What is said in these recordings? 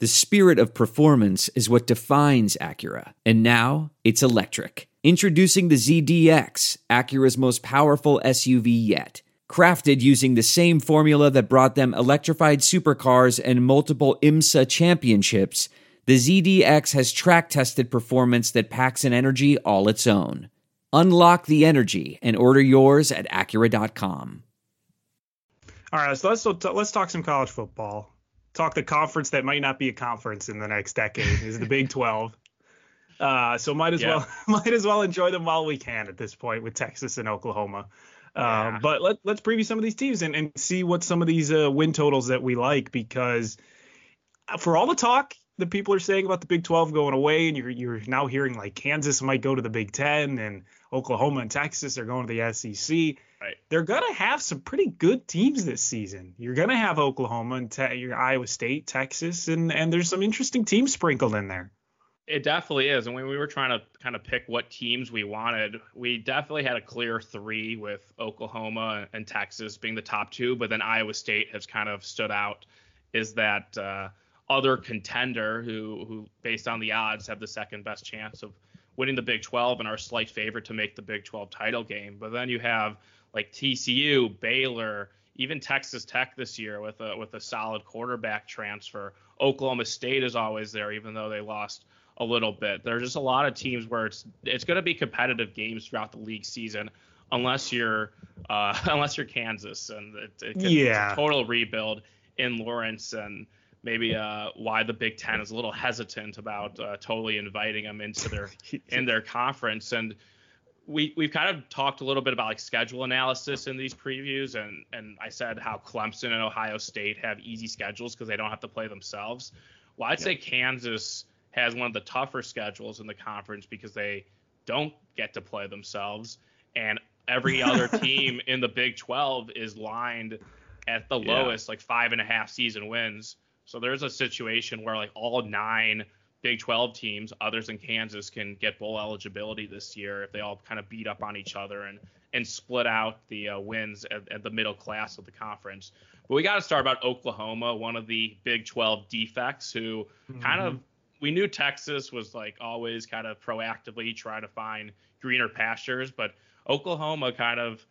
The spirit of performance is what defines Acura, and now it's electric. Introducing the ZDX, Acura's most powerful SUV yet. Crafted using the same formula that brought them electrified supercars and multiple IMSA championships, the ZDX has track tested performance that packs an energy all its own. Unlock the energy and order yours at Acura.com. All right, so let's let's talk some college football talk the conference that might not be a conference in the next decade is the Big 12. Uh, so might as yeah. well might as well enjoy them while we can at this point with Texas and Oklahoma. Um, yeah. but let, let's preview some of these teams and, and see what some of these uh, win totals that we like because for all the talk that people are saying about the Big 12 going away and you're you're now hearing like Kansas might go to the Big 10 and Oklahoma and Texas are going to the SEC. Right. They're going to have some pretty good teams this season. You're going to have Oklahoma and te- your Iowa State, Texas, and and there's some interesting teams sprinkled in there. It definitely is. And when we were trying to kind of pick what teams we wanted, we definitely had a clear three with Oklahoma and Texas being the top two. But then Iowa State has kind of stood out. Is that uh, other contender who, who, based on the odds, have the second best chance of winning the Big 12 and our slight favorite to make the Big 12 title game. But then you have like TCU, Baylor, even Texas Tech this year with a with a solid quarterback transfer. Oklahoma State is always there, even though they lost a little bit. There's just a lot of teams where it's it's going to be competitive games throughout the league season, unless you're uh, unless you're Kansas and it, it yeah. it's a total rebuild in Lawrence and maybe uh, why the Big Ten is a little hesitant about uh, totally inviting them into their in their conference. And we we've kind of talked a little bit about like schedule analysis in these previews, and and I said how Clemson and Ohio State have easy schedules because they don't have to play themselves. Well, I'd say Kansas has one of the tougher schedules in the conference because they don't get to play themselves, and every other team in the Big 12 is lined at the yeah. lowest, like five and a half season wins. So there's a situation where like all nine Big 12 teams, others in Kansas, can get bowl eligibility this year if they all kind of beat up on each other and and split out the uh, wins at, at, the middle class of the conference. But we got to start about Oklahoma, one of the Big 12 defects, who mm-hmm. kind of we knew Texas was like always kind of proactively trying to find greener pastures, but Oklahoma kind of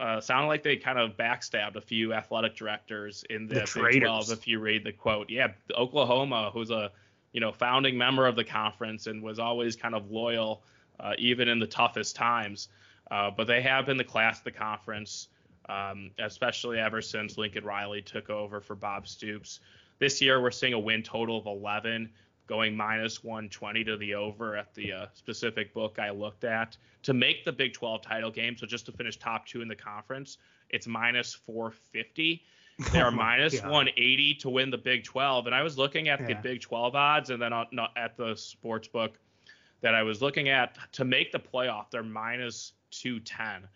uh, sounded like they kind of backstabbed a few athletic directors in the, the Big 12. If you read the quote, yeah, Oklahoma, who's a you know founding member of the conference and was always kind of loyal uh, even in the toughest times. Uh, but they have been the class of the conference, um, especially ever since Lincoln Riley took over for Bob Stoops. This year, we're seeing a win total of 11 going minus 120 to the over at the uh, specific book I looked at to make the Big 12 title game. So just to finish top two in the conference, it's minus 450. They're oh minus 180 to win the Big 12. And I was looking at yeah. the Big 12 odds and then on, at the sports book that I was looking at to make the playoff, they're minus 210.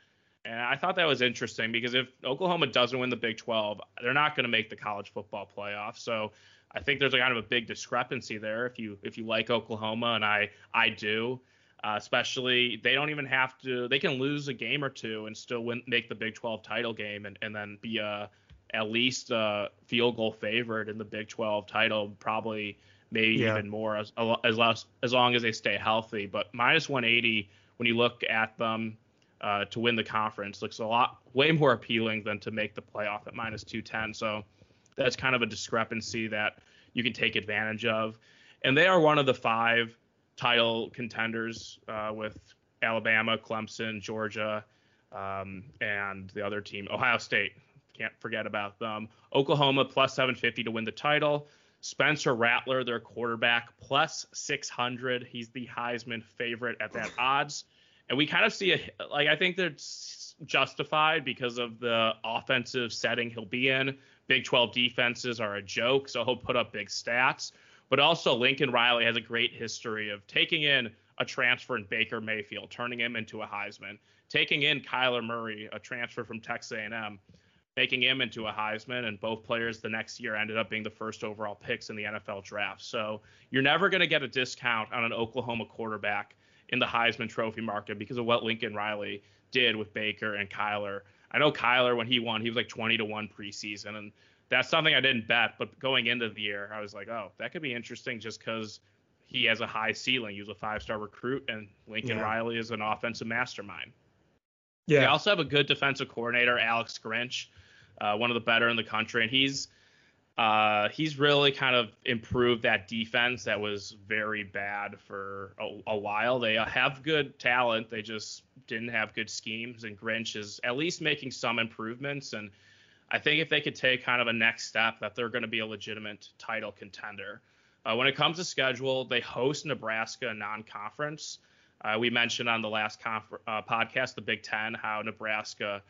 And I thought that was interesting because if Oklahoma doesn't win the Big 12, they're not going to make the college football playoff. So I think there's a kind of a big discrepancy there. If you if you like Oklahoma, and I I do, uh, especially they don't even have to. They can lose a game or two and still win, make the Big 12 title game, and and then be a at least a field goal favorite in the Big 12 title, probably maybe yeah. even more as as less, as long as they stay healthy. But minus 180 when you look at them uh, to win the conference looks a lot way more appealing than to make the playoff at minus 210. So that's kind of a discrepancy that you can take advantage of. And they are one of the five title contenders uh, with Alabama, Clemson, Georgia, um, and the other team, Ohio State. Can't forget about them. Oklahoma plus 750 to win the title. Spencer Rattler, their quarterback, plus 600. He's the Heisman favorite at that odds. And we kind of see a like I think that's justified because of the offensive setting he'll be in. Big 12 defenses are a joke, so he'll put up big stats. But also, Lincoln Riley has a great history of taking in a transfer in Baker Mayfield, turning him into a Heisman, taking in Kyler Murray, a transfer from Texas A&M, making him into a Heisman, and both players the next year ended up being the first overall picks in the NFL draft. So you're never going to get a discount on an Oklahoma quarterback in the Heisman Trophy market because of what Lincoln Riley did with Baker and Kyler I know Kyler when he won, he was like 20 to one preseason, and that's something I didn't bet, but going into the year, I was like, oh, that could be interesting just because he has a high ceiling. He was a five star recruit, and Lincoln yeah. Riley is an offensive mastermind. Yeah. They also have a good defensive coordinator, Alex Grinch, uh, one of the better in the country, and he's uh, he's really kind of improved that defense that was very bad for a, a, while. They have good talent, they just didn't have good schemes, and Grinch is at least making some improvements. And I think if they could take kind of a next step, that they're going to be a legitimate title contender. Uh, when it comes to schedule, they host Nebraska non-conference. Uh, we mentioned on the last conf- uh, podcast, the Big Ten, how Nebraska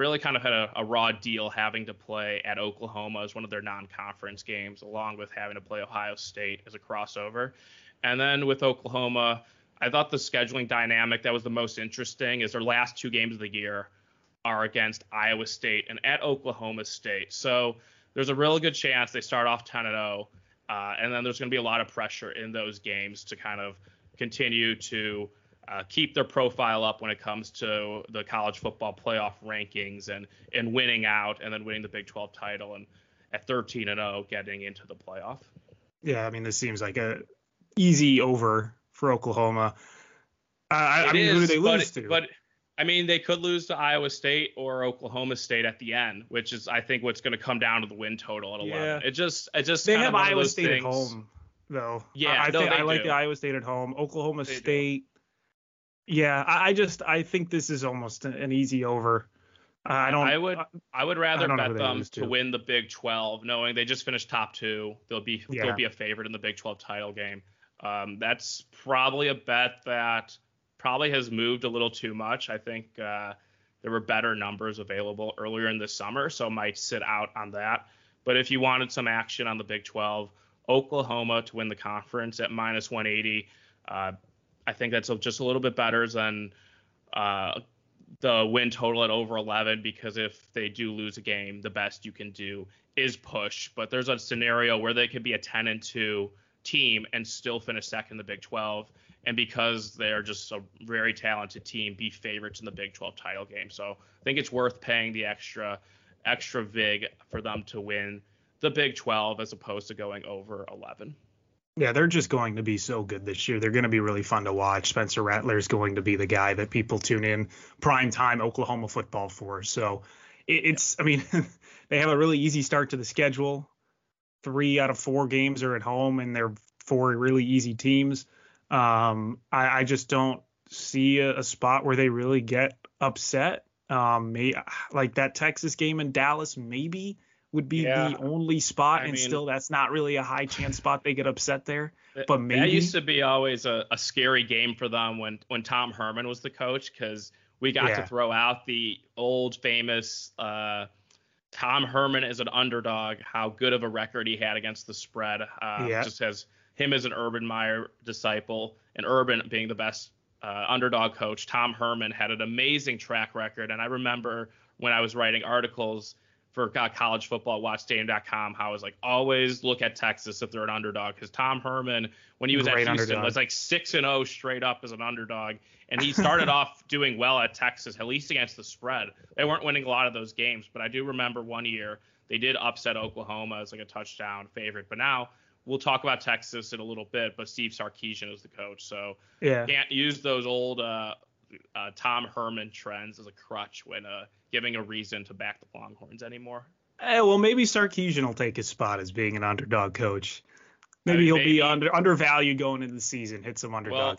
really kind of had a, a, raw deal having to play at Oklahoma as one of their non-conference games, along with having to play Ohio State as a crossover. And then with Oklahoma, I thought the scheduling dynamic that was the most interesting is their last two games of the year are against Iowa State and at Oklahoma State. So there's a really good chance they start off 10 and 0, uh, and then there's going to be a lot of pressure in those games to kind of continue to uh, keep their profile up when it comes to the college football playoff rankings and and winning out and then winning the Big 12 title and at 13 and 0 getting into the playoff. Yeah, I mean this seems like a easy over for Oklahoma. Uh, I, I mean, is, who do they lose but, to? But I mean, they could lose to Iowa State or Oklahoma State at the end, which is I think what's going to come down to the win total at 11. Yeah. It just it just they have Iowa State things. at home though. Yeah, I, I no, think I like the Iowa State at home. Oklahoma they State. Do. Yeah, I, I, just I think this is almost an easy over. Uh, I don't. I would I would rather bet them to. to win the Big 12, knowing they just finished top two. They'll be yeah. they'll be a favorite in the Big 12 title game. Um, that's probably a bet that probably has moved a little too much. I think uh, there were better numbers available earlier in the summer, so might sit out on that. But if you wanted some action on the Big 12, Oklahoma to win the conference at minus 180, uh, I think that's just a little bit better than uh, the win total at over 11 because if they do lose a game, the best you can do is push. But there's a scenario where they could be a 10 and 2 team and still finish second in the Big 12 and because they're just a very talented team, be favorites in the Big 12 title game. So I think it's worth paying the extra extra vig for them to win the Big 12 as opposed to going over 11. Yeah, they're just going to be so good this year. They're going to be really fun to watch. Spencer Rattler is going to be the guy that people tune in prime time Oklahoma football for. So it, it's, I mean, they have a really easy start to the schedule. Three out of four games are at home, and they're four really easy teams. Um, I, I just don't see a, a, spot where they really get upset. Um, may, like that Texas game in Dallas, maybe would be yeah. the only spot, I and mean, still that's not really a high chance spot they get upset there. But maybe that used to be always a, a scary game for them when when Tom Herman was the coach because we got yeah. to throw out the old famous uh, Tom Herman as an underdog, how good of a record he had against the spread. Uh, yeah. Just as him as an Urban Meyer disciple, and Urban being the best uh, underdog coach. Tom Herman had an amazing track record, and I remember when I was writing articles for uh, college football watchstadium.com how I was like always look at Texas if they're an underdog because Tom Herman when he was Great at Houston underdog. was like six and zero oh straight up as an underdog and he started off doing well at Texas at least against the spread they weren't winning a lot of those games but I do remember one year they did upset Oklahoma as like a touchdown favorite but now we'll talk about Texas in a little bit, but Steve Sarkisian is the coach, so yeah, can't use those old uh, uh, Tom Herman trends as a crutch when uh, giving a reason to back the Longhorns anymore. Eh, well, maybe Sarkisian will take his spot as being an underdog coach. Maybe I mean, he'll maybe, be under undervalued going into the season, hit some underdog. Well,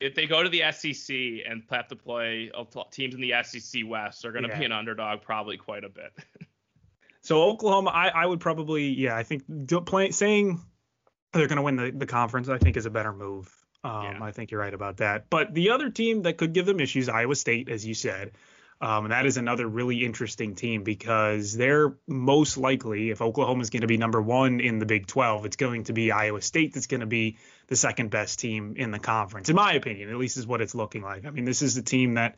if they go to the SEC and have to play uh, teams in the SEC West, they're going to yeah. be an underdog probably quite a bit. so Oklahoma, I, I would probably, yeah, I think play, saying they're going to win the, the conference, I think is a better move. Um, yeah. I think you're right about that. But the other team that could give them issues, Iowa State, as you said, um, and that is another really interesting team because they're most likely, if Oklahoma is going to be number one in the Big 12, it's going to be Iowa State that's going to be the second best team in the conference, in my opinion. At least is what it's looking like. I mean, this is the team that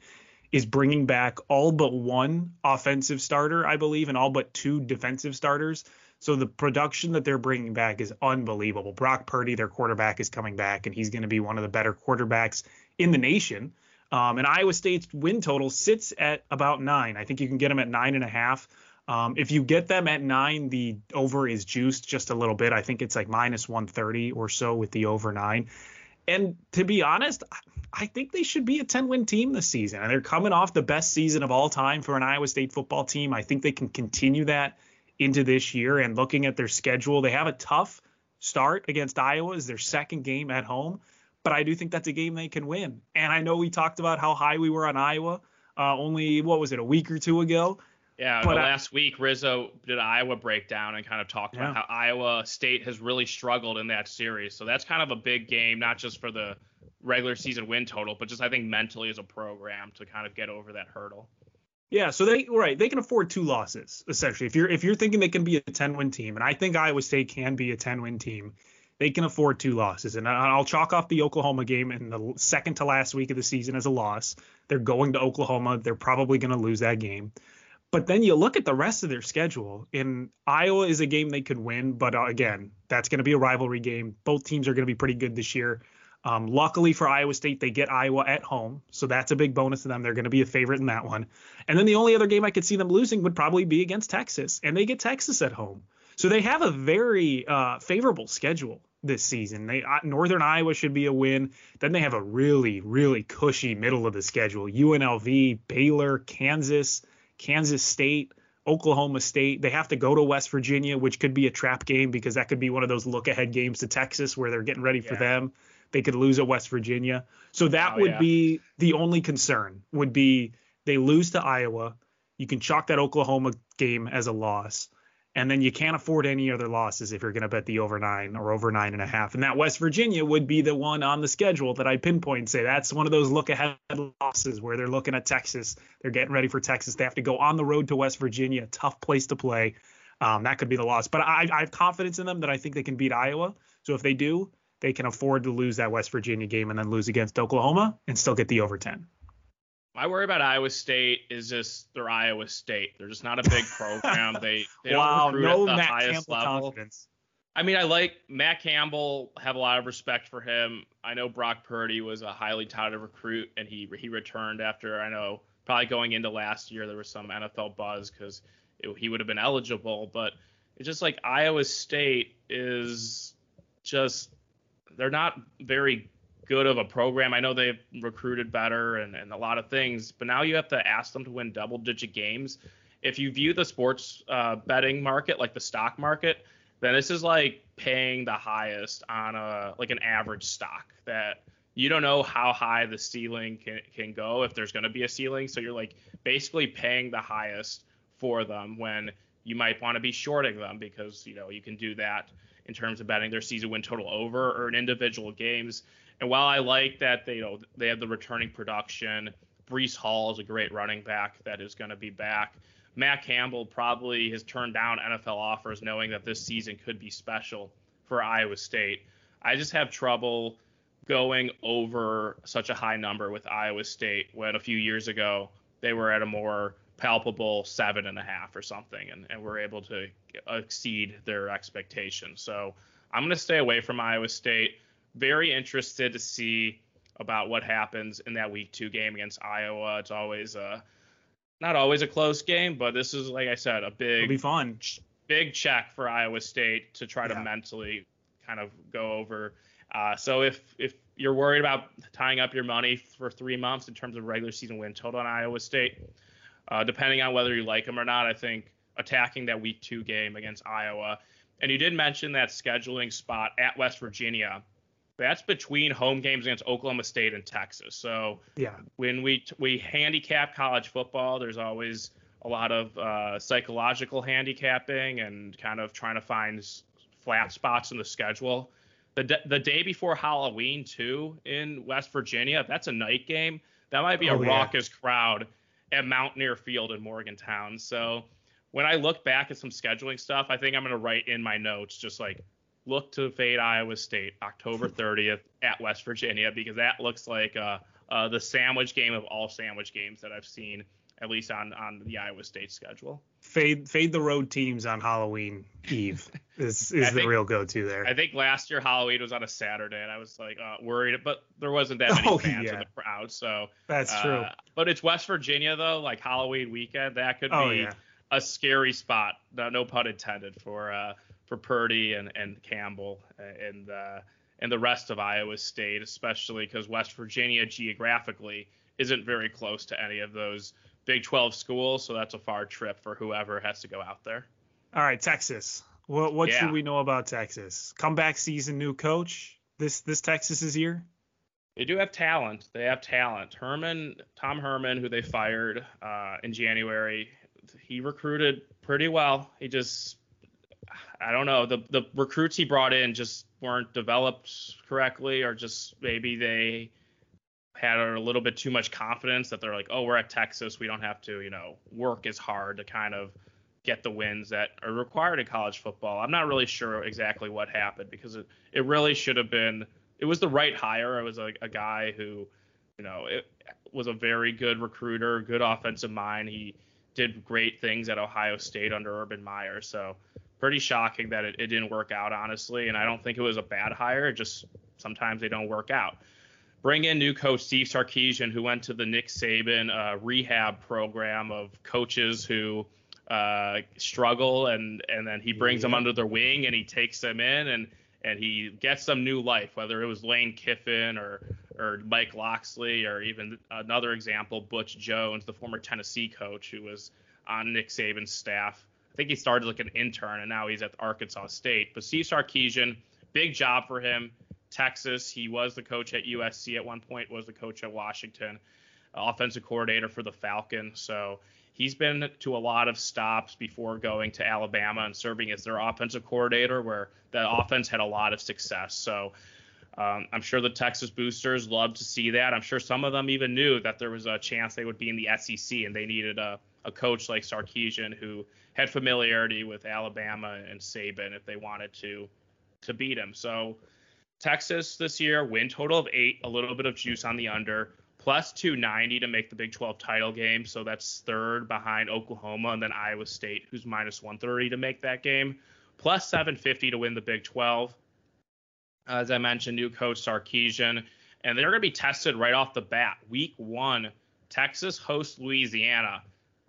is bringing back all but one offensive starter, I believe, and all but two defensive starters. So the production that they're bringing back is unbelievable. Brock Purdy, their quarterback, is coming back, and he's going to be one of the better quarterbacks in the nation. Um, and Iowa State's win total sits at about nine. I think you can get them at nine and a half. Um, if you get them at nine, the over is juiced just a little bit. I think it's like minus 130 or so with the over nine. And to be honest, I think they should be a 10 win team this season. And they're coming off the best season of all time for an Iowa State football team. I think they can continue that into this year. And looking at their schedule, they have a tough start against Iowa as their second game at home. But I do think that's a game they can win. And I know we talked about how high we were on Iowa uh, only, what was it, a week or two ago. Yeah, but last week Rizzo did Iowa breakdown and kind of talked yeah. about how Iowa State has really struggled in that series. So that's kind of a big game, not just for the regular season win total, but just I think mentally as a program to kind of get over that hurdle. Yeah, so they right they can afford two losses essentially. If you're if you're thinking they can be a 10 win team, and I think Iowa State can be a 10 win team, they can afford two losses. And I'll chalk off the Oklahoma game in the second to last week of the season as a loss. They're going to Oklahoma. They're probably going to lose that game. But then you look at the rest of their schedule, and Iowa is a game they could win. But uh, again, that's going to be a rivalry game. Both teams are going to be pretty good this year. Um, luckily for Iowa State, they get Iowa at home, so that's a big bonus to them. They're going to be a favorite in that one. And then the only other game I could see them losing would probably be against Texas, and they get Texas at home. So they have a very uh, favorable schedule this season. They Northern Iowa should be a win. Then they have a really, really cushy middle of the schedule: UNLV, Baylor, Kansas. Kansas State, Oklahoma State. They have to go to West Virginia, which could be a trap game because that could be one of those look ahead games to Texas where they're getting ready yeah. for them. They could lose at West Virginia. So that oh, would yeah. be the only concern would be they lose to Iowa. You can chalk that Oklahoma game as a loss and then you can't afford any other losses if you're going to bet the over nine or over nine and a half. And that West Virginia would be the one on the schedule that I pinpoint and say that's one of those look ahead losses where they're looking at Texas. They're getting ready for Texas. They have to go on the road to West Virginia, tough place to play. Um, that could be the loss. But I, I have confidence in them that I think they can beat Iowa. So if they do, they can afford to lose that West Virginia game and then lose against Oklahoma and still get the over 10. My worry about Iowa State is just they're Iowa State. They're just not a big program. they they wow, don't recruit no at the Matt highest Campbell level. Confidence. I mean, I like Matt Campbell. Have a lot of respect for him. I know Brock Purdy was a highly touted recruit, and he he returned after I know probably going into last year there was some NFL buzz because he would have been eligible. But it's just like Iowa State is just they're not very good of a program. I know they've recruited better and, and a lot of things, but now you have to ask them to win double digit games. If you view the sports uh, betting market like the stock market, then this is like paying the highest on a like an average stock that you don't know how high the ceiling can, can go if there's going to be a ceiling. So you're like basically paying the highest for them when you might want to be shorting them because you know you can do that in terms of betting their season win total over or in individual games. And while I like that they you know they have the returning production, Breece Hall is a great running back that is going to be back. Matt Campbell probably has turned down NFL offers knowing that this season could be special for Iowa State. I just have trouble going over such a high number with Iowa State when a few years ago they were at a more palpable seven and a half or something and, and were able to exceed their expectations. So I'm going to stay away from Iowa State very interested to see about what happens in that week two game against Iowa. It's always a not always a close game, but this is like I said, a big It'll be fun. Big check for Iowa State to try yeah. to mentally kind of go over. Uh, so if if you're worried about tying up your money for three months in terms of regular season win total on Iowa State, uh, depending on whether you like them or not, I think attacking that week two game against Iowa. And you did mention that scheduling spot at West Virginia that's between home games against Oklahoma State and Texas. So yeah, when we we handicap college football, there's always a lot of uh, psychological handicapping and kind of trying to find flat spots in the schedule. The d- the day before Halloween too in West Virginia, that's a night game. That might be a oh, yeah. raucous crowd at Mountaineer Field in Morgantown. So when I look back at some scheduling stuff, I think I'm going to write in my notes just like look to fade Iowa State October 30th at West Virginia because that looks like uh, uh, the sandwich game of all sandwich games that I've seen, at least on on the Iowa State schedule. Fade fade the road teams on Halloween Eve is is the think, real go to there. I think last year Halloween was on a Saturday, and I was like uh, worried, but there wasn't that many oh, fans yeah. in the crowd, so that's uh, true. But it's West Virginia though, like Halloween weekend, that could oh, be. Yeah a scary spot. No, no pun intended for uh, for Purdy and and Campbell and uh, and the rest of Iowa State, especially because West Virginia geographically isn't very close to any of those Big 12 schools, so that's a far trip for whoever has to go out there. All right, Texas. What what yeah. should we know about Texas? Comeback season, new coach. This this Texas is here. They do have talent. They have talent. Herman, Tom Herman, who they fired uh, in January, he recruited pretty well. He just, I don't know, the the recruits he brought in just weren't developed correctly, or just maybe they had a little bit too much confidence that they're like, oh, we're at Texas, we don't have to, you know, work as hard to kind of get the wins that are required in college football. I'm not really sure exactly what happened because it, it really should have been it was the right hire. It was a, a guy who, you know, it was a very good recruiter, good offensive mind. He did great things at Ohio State under Urban Meyer. So pretty shocking that it, it didn't work out, honestly. And I don't think it was a bad hire. Just sometimes they don't work out. Bring in new coach Steve Sarkisian, who went to the Nick Saban uh, rehab program of coaches who uh, struggle, and and then he brings yeah. them under their wing and he takes them in and and he gets them new life, whether it was Lane Kiffin or or Mike Locksley or even another example, Butch Jones, the former Tennessee coach who was on Nick Saban's staff. Think he started like an intern and now he's at Arkansas State. But Steve Sarkisian, big job for him. Texas, he was the coach at USC at one point, was the coach at Washington, offensive coordinator for the Falcons. So he's been to a lot of stops before going to Alabama and serving as their offensive coordinator, where the offense had a lot of success. So um, I'm sure the Texas boosters love to see that. I'm sure some of them even knew that there was a chance they would be in the SEC and they needed a, a coach like Sarkisian who had familiarity with Alabama and Saban if they wanted to to beat him. So Texas this year, win total of eight, a little bit of juice on the under, plus 290 to make the Big 12 title game. So that's third behind Oklahoma and then Iowa State, who's minus 130 to make that game, plus 750 to win the Big 12. As I mentioned, new coach Sarkisian, and they're going to be tested right off the bat. Week one, Texas hosts Louisiana.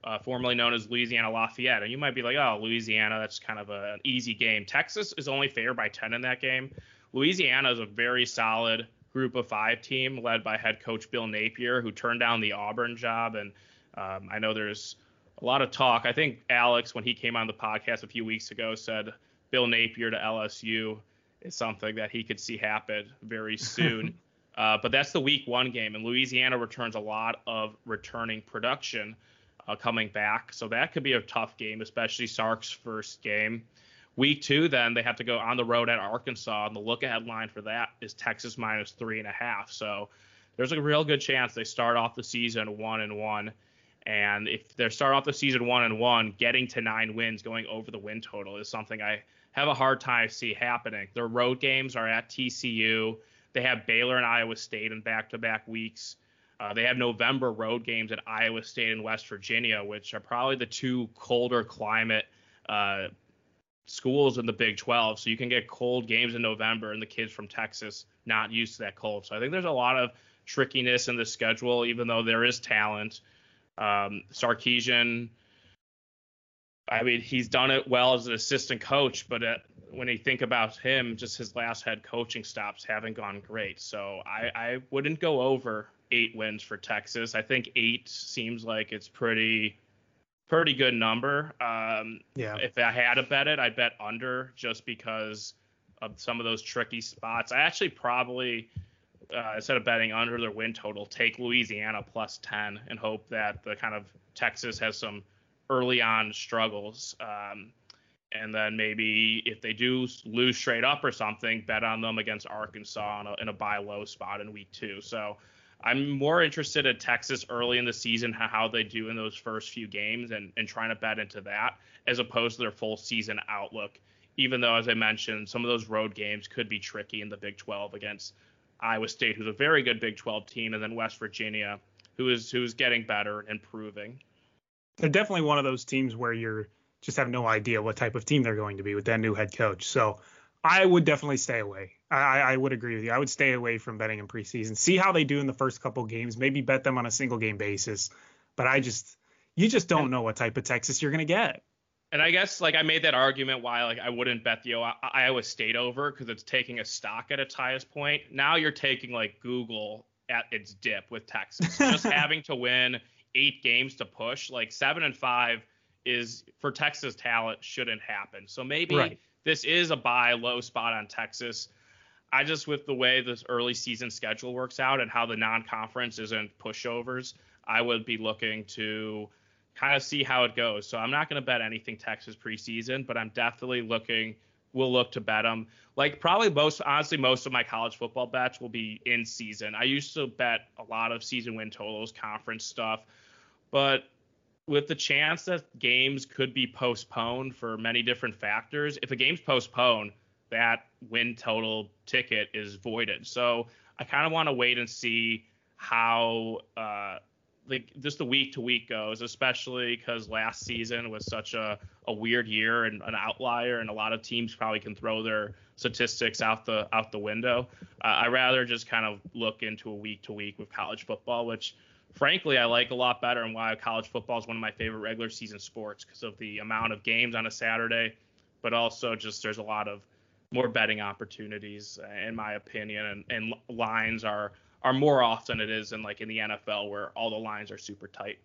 Uh, formerly known as Louisiana Lafayette. And you might be like, oh, Louisiana, that's kind of a, an easy game. Texas is only favored by 10 in that game. Louisiana is a very solid group of five team led by head coach Bill Napier, who turned down the Auburn job. And um, I know there's a lot of talk. I think Alex, when he came on the podcast a few weeks ago, said Bill Napier to LSU is something that he could see happen very soon. uh, but that's the week one game, and Louisiana returns a lot of returning production uh, coming back. So that could be a tough game, especially Sark's first game. Week two, then they have to go on the road at Arkansas, and the look ahead line for that is Texas minus three and a half. So there's a real good chance they start off the season one and one. And if they start off the season one and one, getting to nine wins, going over the win total is something I have a hard time see happening. Their road games are at TCU. They have Baylor and Iowa State in back-to-back weeks. Uh, they have November road games at Iowa State and West Virginia, which are probably the two colder climate uh, schools in the Big 12, so you can get cold games in November, and the kids from Texas not used to that cold. So I think there's a lot of trickiness in the schedule, even though there is talent. Um, Sarkisian, I mean, he's done it well as an assistant coach, but uh, when you think about him, just his last head coaching stops haven't gone great. So I, I wouldn't go over eight wins for Texas. I think eight seems like it's pretty pretty good number. Um, yeah. If I had to bet it, I'd bet under just because of some of those tricky spots. I actually probably, uh, instead of betting under their win total, take Louisiana plus 10 and hope that the kind of Texas has some early on struggles. Um, and then maybe if they do lose straight up or something, bet on them against Arkansas in a, in a buy low spot in week two. So I'm more interested in Texas early in the season, how they do in those first few games, and, and trying to bet into that as opposed to their full season outlook. Even though, as I mentioned, some of those road games could be tricky in the Big 12 against Iowa State, who's a very good Big 12 team, and then West Virginia, who is who's getting better and improving. They're definitely one of those teams where you're just have no idea what type of team they're going to be with that new head coach. So I would definitely stay away. I, I would agree with you. I would stay away from betting in preseason. See how they do in the first couple games. Maybe bet them on a single game basis. But I just You just don't know what type of Texas you're gonna get. And I guess like I made that argument why like I wouldn't bet the Iowa State over because it's taking a stock at its highest point. Now you're taking like Google at its dip with Texas, just having to win eight games to push. Like seven and five is for Texas talent shouldn't happen. So maybe right. this is a buy low spot on Texas. I just with the way this early season schedule works out and how the non-conference isn't pushovers, I would be looking to kind of see how it goes. So I'm not going to bet anything Texas preseason, but I'm definitely looking. We'll look to bet them. Like probably most, honestly, most of my college football bets will be in season. I used to bet a lot of season win totals, conference stuff, but with the chance that games could be postponed for many different factors, if a game's postponed, that win total ticket is voided. So I kind of want to wait and see how uh, like just the week to week goes, especially because last season was such a, a weird year and an outlier, and a lot of teams probably can throw their statistics out the out the window. Uh, I rather just kind of look into a week to week with college football, which frankly, I like a lot better and why college football is one of my favorite regular season sports because of the amount of games on a Saturday, but also just there's a lot of more betting opportunities in my opinion and, and lines are are more often it is in like in the NFL where all the lines are super tight.